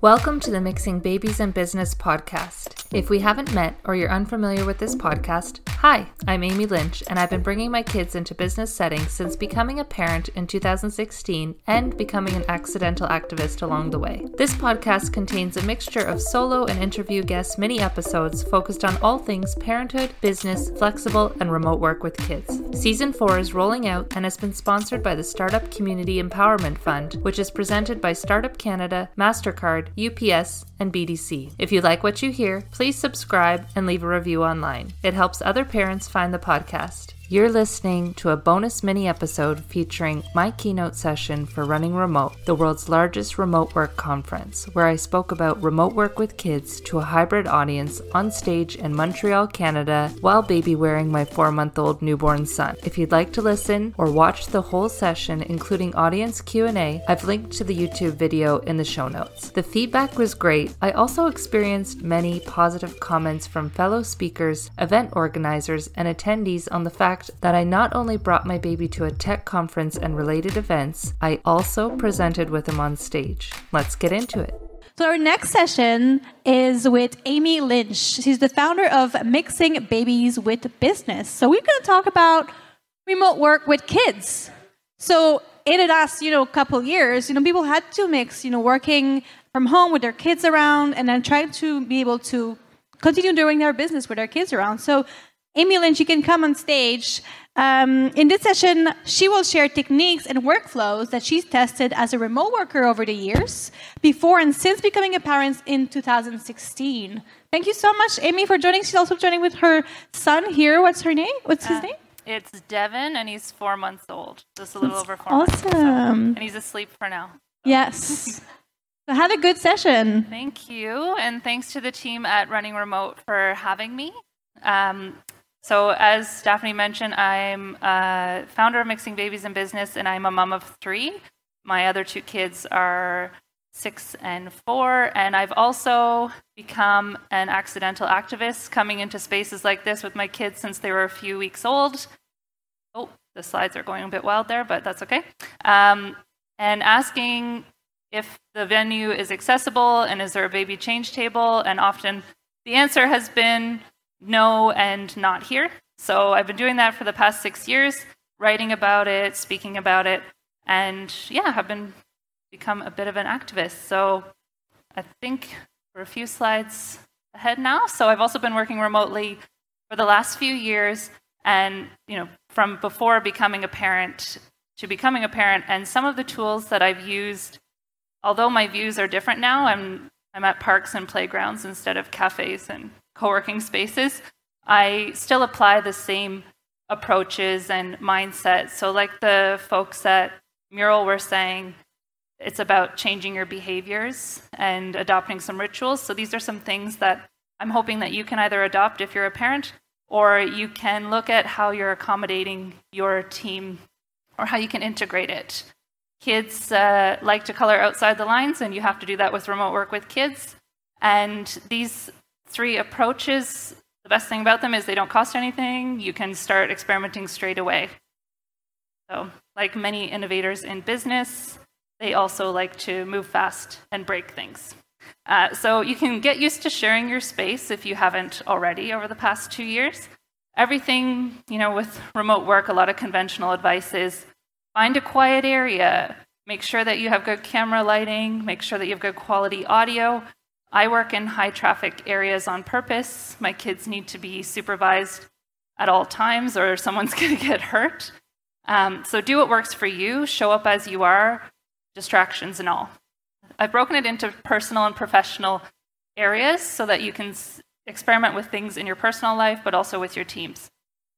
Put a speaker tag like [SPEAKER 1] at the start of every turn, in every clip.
[SPEAKER 1] Welcome to the Mixing Babies and Business podcast. If we haven't met or you're unfamiliar with this podcast, hi, I'm Amy Lynch, and I've been bringing my kids into business settings since becoming a parent in 2016 and becoming an accidental activist along the way. This podcast contains a mixture of solo and interview guest mini episodes focused on all things parenthood, business, flexible, and remote work with kids. Season 4 is rolling out and has been sponsored by the Startup Community Empowerment Fund, which is presented by Startup Canada, MasterCard, UPS, and BDC. If you like what you hear, please subscribe and leave a review online. It helps other parents find the podcast. You're listening to a bonus mini episode featuring my keynote session for Running Remote, the world's largest remote work conference, where I spoke about remote work with kids to a hybrid audience on stage in Montreal, Canada, while baby wearing my four month old newborn son. If you'd like to listen or watch the whole session, including audience Q&A, I've linked to the YouTube video in the show notes. The feedback was great. I also experienced many positive comments from fellow speakers, event organizers, and attendees on the fact fact that I not only brought my baby to a tech conference and related events, I also presented with him on stage. Let's get into it.
[SPEAKER 2] So, our next session is with Amy Lynch. She's the founder of Mixing Babies with Business. So, we're going to talk about remote work with kids. So, in the last, you know, couple years, you know, people had to mix, you know, working from home with their kids around and then trying to be able to continue doing their business with their kids around. So, Amy Lynch, you can come on stage. Um, in this session, she will share techniques and workflows that she's tested as a remote worker over the years, before and since becoming a parent in 2016. Thank you so much, Amy, for joining. She's also joining with her son here. What's her name? What's his uh, name?
[SPEAKER 3] It's Devin, and he's four months old. Just a little That's over four
[SPEAKER 2] awesome.
[SPEAKER 3] months. Awesome. So, and he's asleep for now.
[SPEAKER 2] So. Yes. so have a good session.
[SPEAKER 3] Thank you, and thanks to the team at Running Remote for having me. Um, so, as Stephanie mentioned, I'm a founder of Mixing Babies and Business, and I'm a mom of three. My other two kids are six and four, and I've also become an accidental activist coming into spaces like this with my kids since they were a few weeks old. Oh, the slides are going a bit wild there, but that's okay. Um, and asking if the venue is accessible and is there a baby change table, and often the answer has been no and not here. So I've been doing that for the past six years, writing about it, speaking about it, and yeah, have been become a bit of an activist. So I think we're a few slides ahead now. So I've also been working remotely for the last few years, and you know, from before becoming a parent to becoming a parent, and some of the tools that I've used. Although my views are different now, I'm I'm at parks and playgrounds instead of cafes and co working spaces, I still apply the same approaches and mindsets. So, like the folks at Mural were saying, it's about changing your behaviors and adopting some rituals. So, these are some things that I'm hoping that you can either adopt if you're a parent, or you can look at how you're accommodating your team or how you can integrate it. Kids uh, like to color outside the lines, and you have to do that with remote work with kids. And these three approaches, the best thing about them is they don't cost anything. You can start experimenting straight away. So, like many innovators in business, they also like to move fast and break things. Uh, so, you can get used to sharing your space if you haven't already over the past two years. Everything, you know, with remote work, a lot of conventional advice is find a quiet area, make sure that you have good camera lighting, make sure that you have good quality audio, I work in high traffic areas on purpose. My kids need to be supervised at all times, or someone's going to get hurt. Um, so do what works for you, show up as you are, distractions and all. I've broken it into personal and professional areas so that you can s- experiment with things in your personal life, but also with your teams.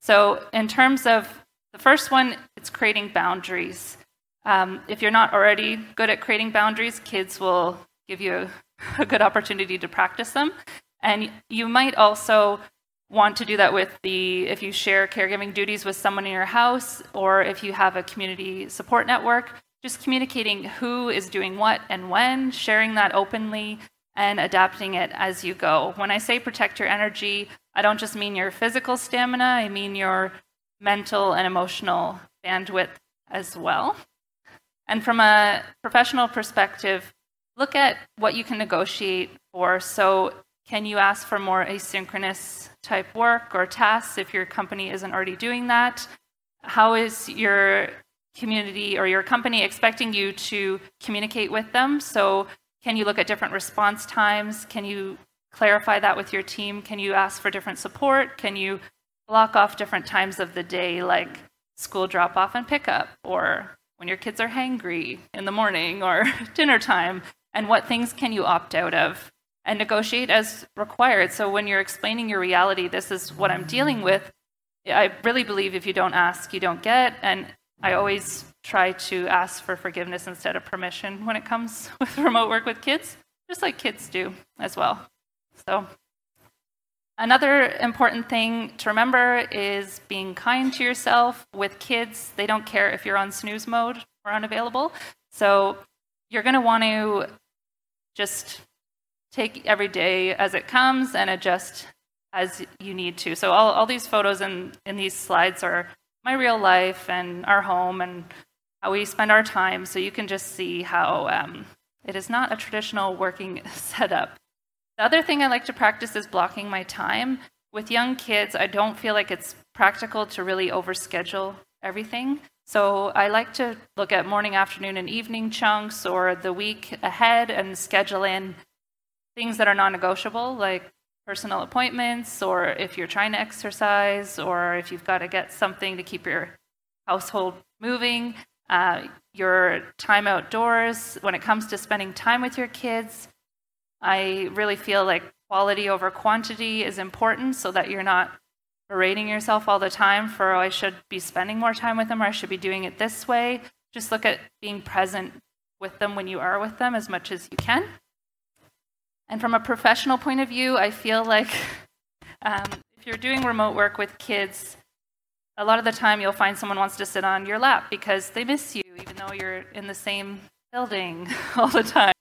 [SPEAKER 3] So, in terms of the first one, it's creating boundaries. Um, if you're not already good at creating boundaries, kids will give you a good opportunity to practice them. And you might also want to do that with the if you share caregiving duties with someone in your house or if you have a community support network just communicating who is doing what and when sharing that openly and adapting it as you go when i say protect your energy i don't just mean your physical stamina i mean your mental and emotional bandwidth as well and from a professional perspective look at what you can negotiate for. So, can you ask for more asynchronous type work or tasks if your company isn't already doing that? How is your community or your company expecting you to communicate with them? So, can you look at different response times? Can you clarify that with your team? Can you ask for different support? Can you block off different times of the day, like school drop off and pickup, or when your kids are hangry in the morning, or dinner time? And what things can you opt out of? And negotiate as required. So when you're explaining your reality, this is what I'm dealing with. I really believe if you don't ask, you don't get. And I always try to ask for forgiveness instead of permission when it comes with remote work with kids, just like kids do as well. So, another important thing to remember is being kind to yourself. With kids, they don't care if you're on snooze mode or unavailable. So, you're going to want to just take every day as it comes and adjust as you need to. So, all, all these photos in, in these slides are my real life and our home and how we spend our time. So, you can just see how um, it is not a traditional working setup. The other thing I like to practice is blocking my time. With young kids, I don't feel like it's practical to really overschedule everything. So I like to look at morning, afternoon, and evening chunks or the week ahead and schedule in things that are non negotiable, like personal appointments, or if you're trying to exercise, or if you've got to get something to keep your household moving, uh, your time outdoors. When it comes to spending time with your kids, I really feel like quality over quantity is important so that you're not berating yourself all the time for, oh, I should be spending more time with them or I should be doing it this way. Just look at being present with them when you are with them as much as you can. And from a professional point of view, I feel like um, if you're doing remote work with kids, a lot of the time you'll find someone wants to sit on your lap because they miss you, even though you're in the same building all the time.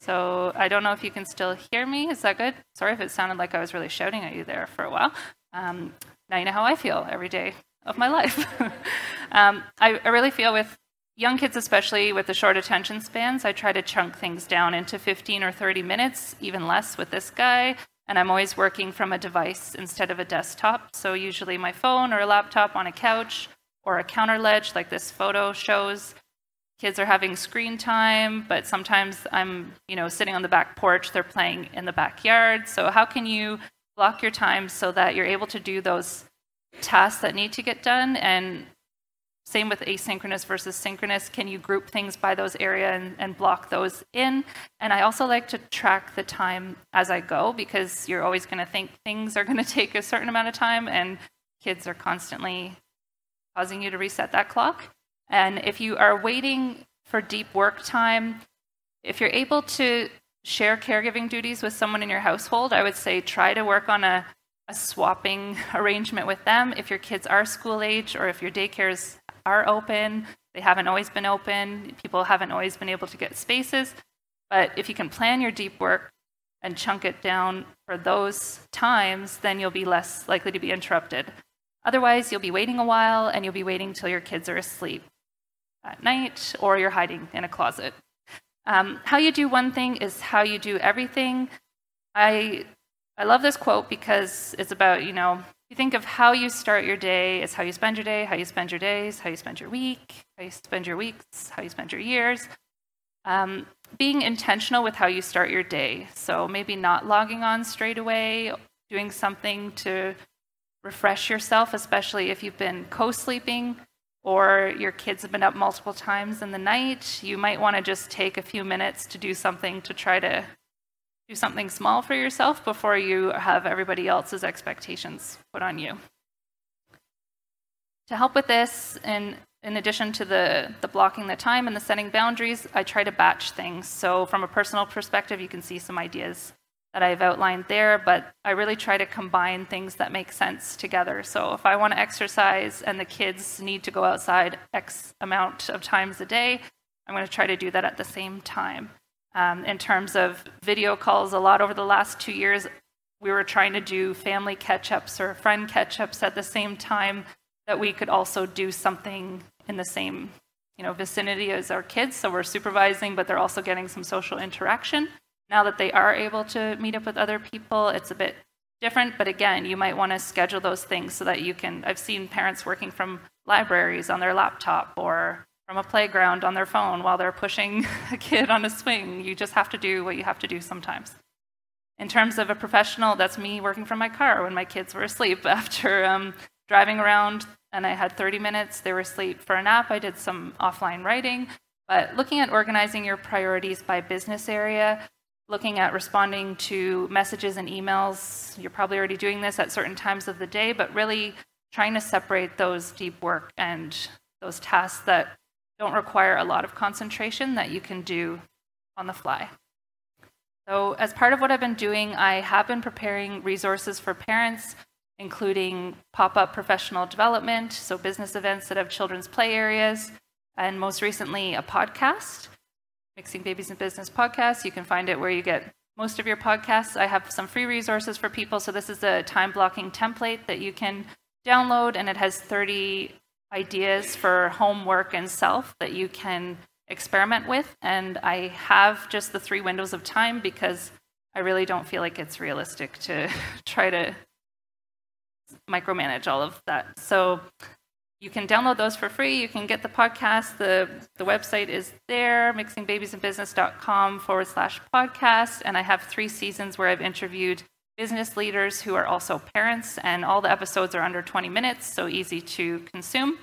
[SPEAKER 3] So I don't know if you can still hear me. Is that good? Sorry if it sounded like I was really shouting at you there for a while. Um, now you know how I feel every day of my life. um, I, I really feel with young kids, especially with the short attention spans, I try to chunk things down into 15 or 30 minutes, even less with this guy. And I'm always working from a device instead of a desktop. So usually my phone or a laptop on a couch or a counter ledge, like this photo shows kids are having screen time, but sometimes I'm, you know, sitting on the back porch, they're playing in the backyard. So how can you block your time so that you're able to do those tasks that need to get done and same with asynchronous versus synchronous. Can you group things by those area and, and, block those in? And I also like to track the time as I go because you're always going to think things are going to take a certain amount of time, and kids are constantly causing you to reset that clock. And if you are waiting for deep work time, if you're able to share caregiving duties with someone in your household, I would say try to work on a, a swapping arrangement with them. If your kids are school age or if your daycares are open, they haven't always been open, people haven't always been able to get spaces. But if you can plan your deep work and chunk it down for those times, then you'll be less likely to be interrupted. Otherwise, you'll be waiting a while and you'll be waiting till your kids are asleep at night or you're hiding in a closet. Um, how you do one thing is how you do everything. I, I love this quote because it's about, you know, you think of how you start your day is how you spend your day, how you spend your days, how you spend your week, how you spend your weeks, how you spend your years. Um, being intentional with how you start your day. So maybe not logging on straight away, doing something to refresh yourself, especially if you've been co sleeping or your kids have been up multiple times in the night, you might want to just take a few minutes to do something to try to do something small for yourself before you have everybody else's expectations put on you. To help with this, in, in addition to the, the blocking the time and the setting boundaries, I try to batch things. So, from a personal perspective, you can see some ideas that I've outlined there, but I really try to combine things that make sense together. So if I want to exercise and the kids need to go outside X amount of times a day, I'm going to try to do that at the same time. Um, in terms of video calls, a lot over the last two years, we were trying to do family catch ups or friend catch ups at the same time that we could also do something in the same you know vicinity as our kids, so we're supervising, but they're also getting some social interaction. Now that they are able to meet up with other people, it's a bit different. But again, you might want to schedule those things so that you can. I've seen parents working from libraries on their laptop or from a playground on their phone while they're pushing a kid on a swing. You just have to do what you have to do sometimes. In terms of a professional, that's me working from my car when my kids were asleep after um, driving around and I had 30 minutes. They were asleep for a nap. I did some offline writing. But looking at organizing your priorities by business area, looking at responding to messages and emails, you're probably already doing this at certain times of the day, but really trying to separate those deep work and those tasks that don't require a lot of concentration that you can do on the fly. So, as part of what I've been doing, I have been preparing resources for parents, including pop up professional development, so business events that have children's play areas, and most recently, a podcast, Mixing Babies and Business podcast. You can find it where you get most of your podcasts. I have some free resources for people. So, this is a time blocking template that you can download, and it has 30 ideas for homework and self that you can experiment with. And I have just the three windows of time because I really don't feel like it's realistic to try to micromanage all of that. So you can download those for free. You can get the podcast. The, the website is there, mixingbabiesandbusiness.com forward slash podcast. And I have three seasons where I've interviewed business leaders who are also parents, and all the episodes are under 20 minutes, so easy to consume.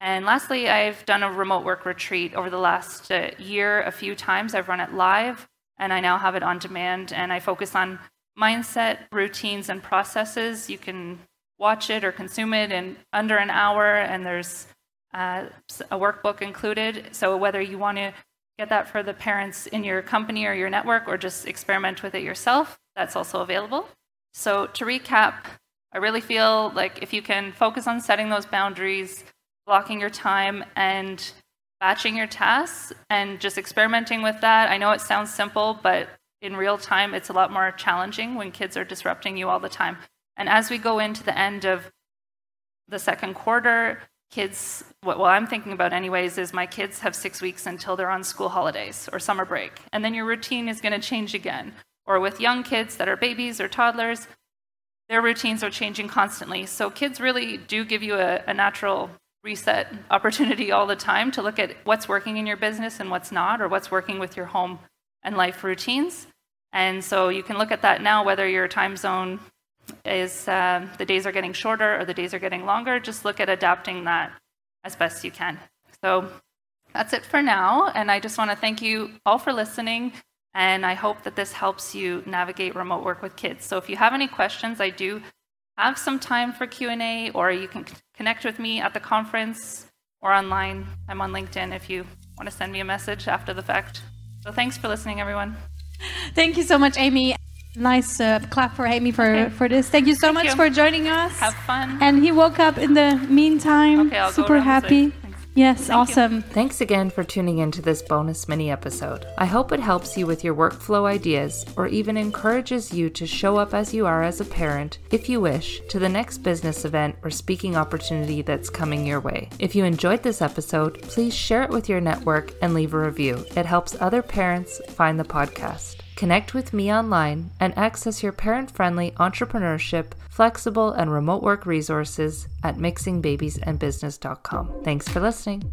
[SPEAKER 3] And lastly, I've done a remote work retreat over the last uh, year a few times. I've run it live, and I now have it on demand, and I focus on mindset, routines, and processes. You can watch it or consume it in under an hour, and there's uh, a workbook included. So whether you want to get that for the parents in your company or your network, or just experiment with it yourself, that's also available. So to recap, I really feel like if you can focus on setting those boundaries, blocking your time and batching your tasks and just experimenting with that. I know it sounds simple, but in real time, it's a lot more challenging when kids are disrupting you all the time. And as we go into the end of the second quarter, kids, what, what I'm thinking about, anyways, is my kids have six weeks until they're on school holidays or summer break. And then your routine is going to change again. Or with young kids that are babies or toddlers, their routines are changing constantly. So kids really do give you a, a natural reset opportunity all the time to look at what's working in your business and what's not, or what's working with your home and life routines. And so you can look at that now, whether your time zone is uh, the days are getting shorter or the days are getting longer. Just look at adapting that as best you can. So that's it for now. And I just want to thank you all for listening. And I hope that this helps you navigate remote work with kids. So if you have any questions, I do have some time for Q&A or you can connect with me at the conference or online. I'm on LinkedIn if you want to send me a message after the fact. So thanks for listening, everyone.
[SPEAKER 2] Thank you so much, Amy. Nice uh, clap for Amy for, okay. for this. Thank you so Thank much you. for joining us.
[SPEAKER 3] Have fun.
[SPEAKER 2] And he woke up in the meantime,
[SPEAKER 3] okay,
[SPEAKER 2] super happy. Yes, Thank awesome. You.
[SPEAKER 1] Thanks again for tuning into this bonus mini episode. I hope it helps you with your workflow ideas or even encourages you to show up as you are as a parent, if you wish, to the next business event or speaking opportunity that's coming your way. If you enjoyed this episode, please share it with your network and leave a review. It helps other parents find the podcast. Connect with me online and access your parent friendly entrepreneurship, flexible, and remote work resources at mixingbabiesandbusiness.com. Thanks for listening.